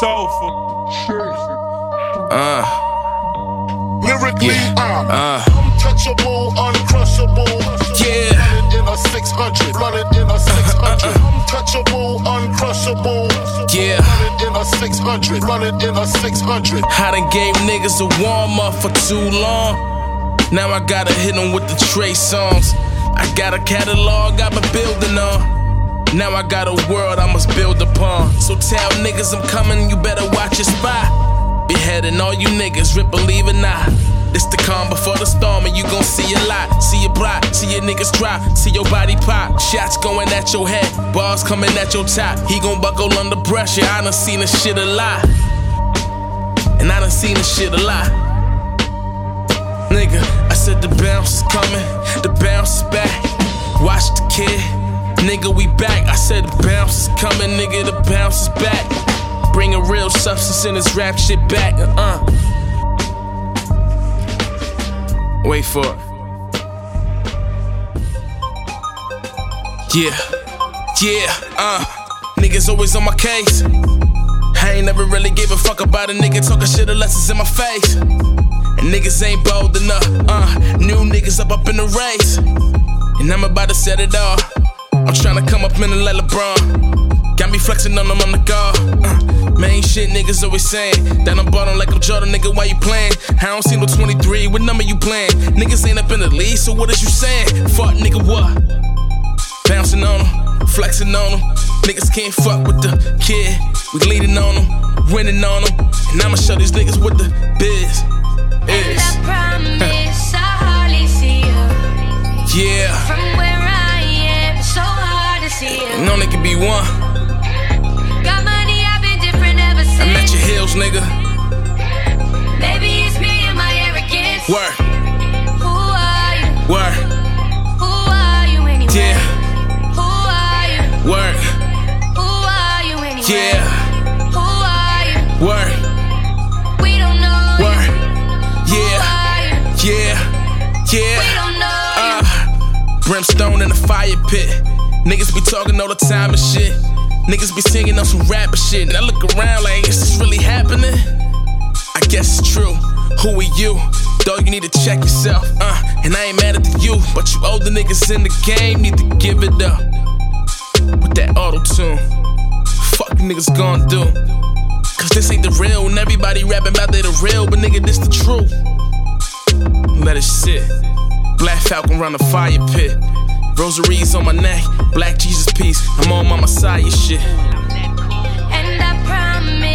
sofa. Uh, Lyrically, Yeah. I'm uh, untouchable, uncrushable. Yeah. Running in a 600, running in a 600. Untouchable, uncrushable. Yeah. Running in a 600, running in a 600. I done gave niggas a warm up for too long. Now I gotta hit 'em with the Trey Songz. I got a catalog I've been building on. Now I got a world I must build upon. So tell niggas I'm coming, you better watch your spot. Beheading all you niggas, rip believe or not. This the calm before the storm, and you gon' see a lot. See your block, see your niggas drop, see your body pop. Shots going at your head, balls coming at your top. He gon' buckle under pressure. I done seen this shit a lot. And I done seen this shit a lot. Nigga, I said the bounce is coming, the bounce is back. Watch the kid, nigga, we back. I said the bounce is coming, nigga, the bounce is back. Bringing real substance in this rap shit back, uh. Wait for it. Yeah, yeah, uh. Niggas always on my case. I ain't never really gave a fuck about a nigga talking shit unless it's in my face. And niggas ain't bold enough, uh. New niggas up up in the race. And I'm about to set it off. I'm tryna come up in and let LeBron. Got me flexing on them on the guard. Uh, main shit niggas always saying. That I'm ballin' like I'm Jordan, nigga, why you playin'? I don't see no 23, what number you playin'? Niggas ain't up in the league, so what is you saying? Fuck nigga, what? Bouncing on them, flexing on them. Niggas can't fuck with the kid. We leaning on them, winning on them. And I'ma show these niggas what the biz is. To see you. be one. Got money, I've been different ever since. I'm at your heels, nigga. Maybe it's me and my arrogance. Word, Who are you? word, Who are you anyway? yeah, Who are you? word, Who are you anyway? yeah, Who are you? word, We don't know you. word, Who yeah, are you? yeah, We yeah. don't know. Uh, brimstone in the fire pit. Niggas be talking all the time and shit. Niggas be singing on some rapper shit. And I look around like, is this really happening? I guess it's true. Who are you? Dog, you need to check yourself. Uh, and I ain't mad at the you, but you older niggas in the game need to give it up. With that auto tune. Fuck niggas gonna do? Cause this ain't the real, and everybody rapping about they the real, but nigga, this the truth. Let it sit. Black Falcon round the fire pit. Rosaries on my neck, black Jesus piece. I'm on my Messiah shit. And I promise